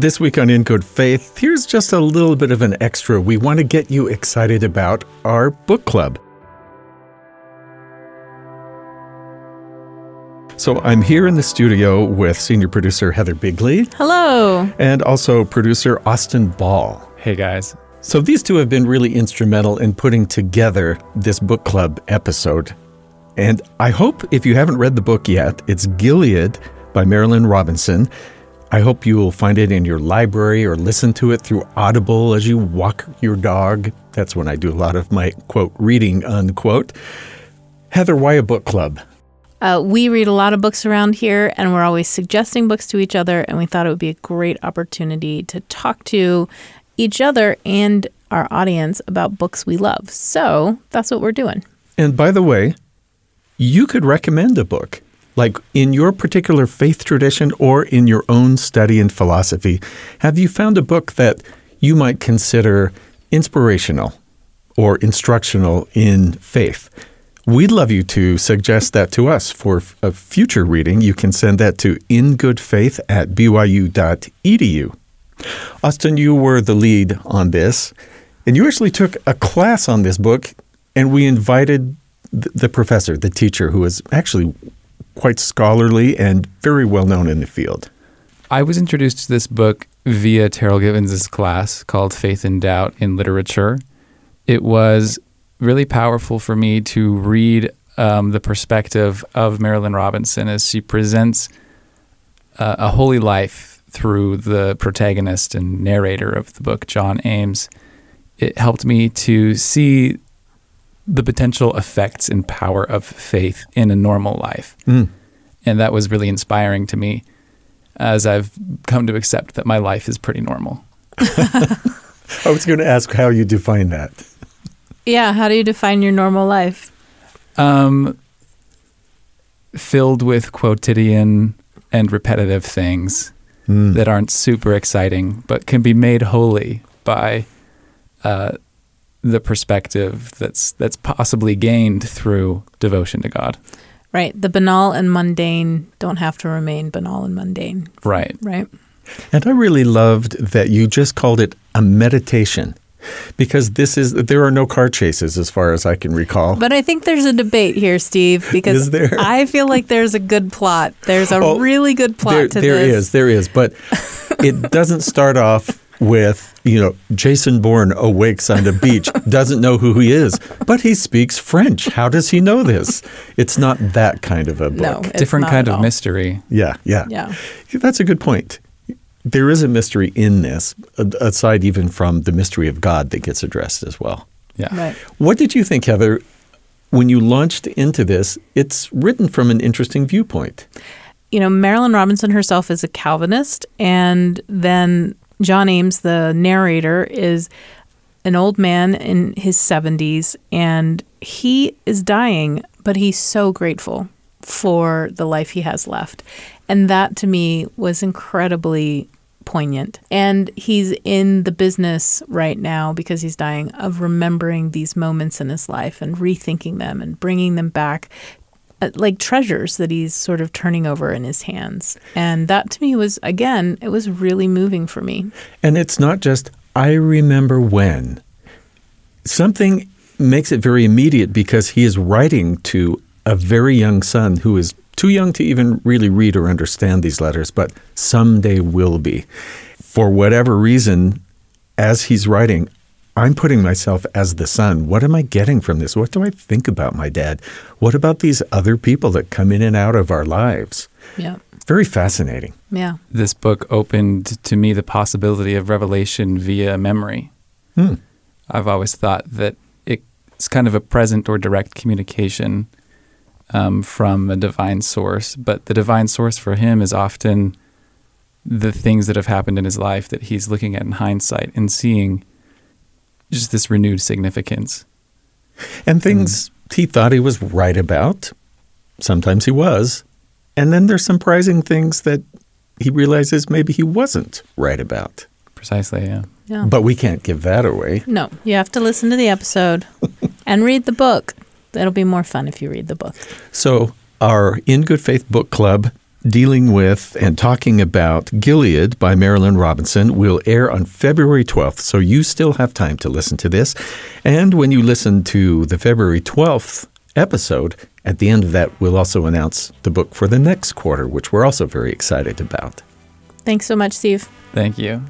This week on In Good Faith, here's just a little bit of an extra. We want to get you excited about our book club. So I'm here in the studio with senior producer Heather Bigley Hello. and also producer Austin Ball. Hey guys. So these two have been really instrumental in putting together this book club episode. And I hope if you haven't read the book yet, it's Gilead by Marilynne Robinson. I hope you will find it in your library or listen to it through Audible as you walk your dog. That's when I do a lot of my quote reading unquote. Heather, why a book club? Uh, we read a lot of books around here, and we're always suggesting books to each other. And we thought it would be a great opportunity to talk to each other and our audience about books we love. So that's what we're doing. And by the way, you could recommend a book, like in your particular faith tradition or in your own study and philosophy. Have you found a book that you might consider inspirational or instructional in faith? We'd love you to suggest that to us for a future reading. You can send that to ingoodfaith at byu.edu. Austin, you were the lead on this, and you actually took a class on this book, and we invited the professor, the teacher, who was actually quite scholarly and very well known in the field. I was introduced to this book via Terryl Givens' class called Faith and Doubt in Literature. It was really powerful for me to read um, the perspective of Marilynne Robinson as she presents uh, a holy life through the protagonist and narrator of the book, John Ames. It helped me to see the potential effects and power of faith in a normal life. Mm. And that was really inspiring to me as I've come to accept that my life is pretty normal. I was going to ask how you define that. Yeah. How do you define your normal life? Um, filled with quotidian and repetitive things Mm. that aren't super exciting, but can be made holy by uh, the perspective that's that's possibly gained through devotion to God. Right. The banal and mundane don't have to remain banal and mundane. Right. Right. And I really loved that you just called it a meditation because this is there are no car chases as far as I can recall. But I think there's a debate here, Steve, because there? I feel like there's a good plot. There's a Oh, really good plot there to there this. is, there is, but it doesn't start off with, you know, Jason Bourne awakes on the beach, doesn't know who he is, but he speaks French. How does he know this? It's not that kind of a book. No, it's Different not kind at of all. mystery. Yeah, yeah. Yeah. That's a good point. There is a mystery in this, aside even from the mystery of God that gets addressed as well. Yeah. Right. What did you think, Heather, when you launched into this? It's written from an interesting viewpoint. you know, Marilynne Robinson herself is a Calvinist, and then John Ames, the narrator, is an old man in his 70s, and he is dying, but he's so grateful for the life he has left. And that to me was incredibly poignant. And he's in the business right now because he's dying of remembering these moments in his life and rethinking them and bringing them back uh, like treasures that he's sort of turning over in his hands. And that to me was, again, it was really moving for me. And it's not just, I remember when. Something makes it very immediate because he is writing to a very young son who is too young to even really read or understand these letters, but someday will be. For whatever reason, as he's writing, I'm putting myself as the son. What am I getting from this? What do I think about my dad? What about these other people that come in and out of our lives? Yeah. Very fascinating. Yeah. This book opened to me the possibility of revelation via memory. Hmm. I've always thought that it's kind of a present or direct communication um, from a divine source, but the divine source for him is often the things that have happened in his life that he's looking at in hindsight and seeing just this renewed significance. And things he thought he was right about. Sometimes he was. And then there's surprising things that he realizes maybe he wasn't right about. Precisely, yeah. Yeah. But we can't give that away. no, you have to listen to the episode and read the book. It'll be more fun if you read the book. So, our In Good Faith book club dealing with and talking about Gilead by Marilynne Robinson will air on February 12th, so you still have time to listen to this. And when you listen to the February 12th episode, at the end of that, we'll also announce the book for the next quarter, which we're also very excited about. Thanks so much, Steve. Thank you.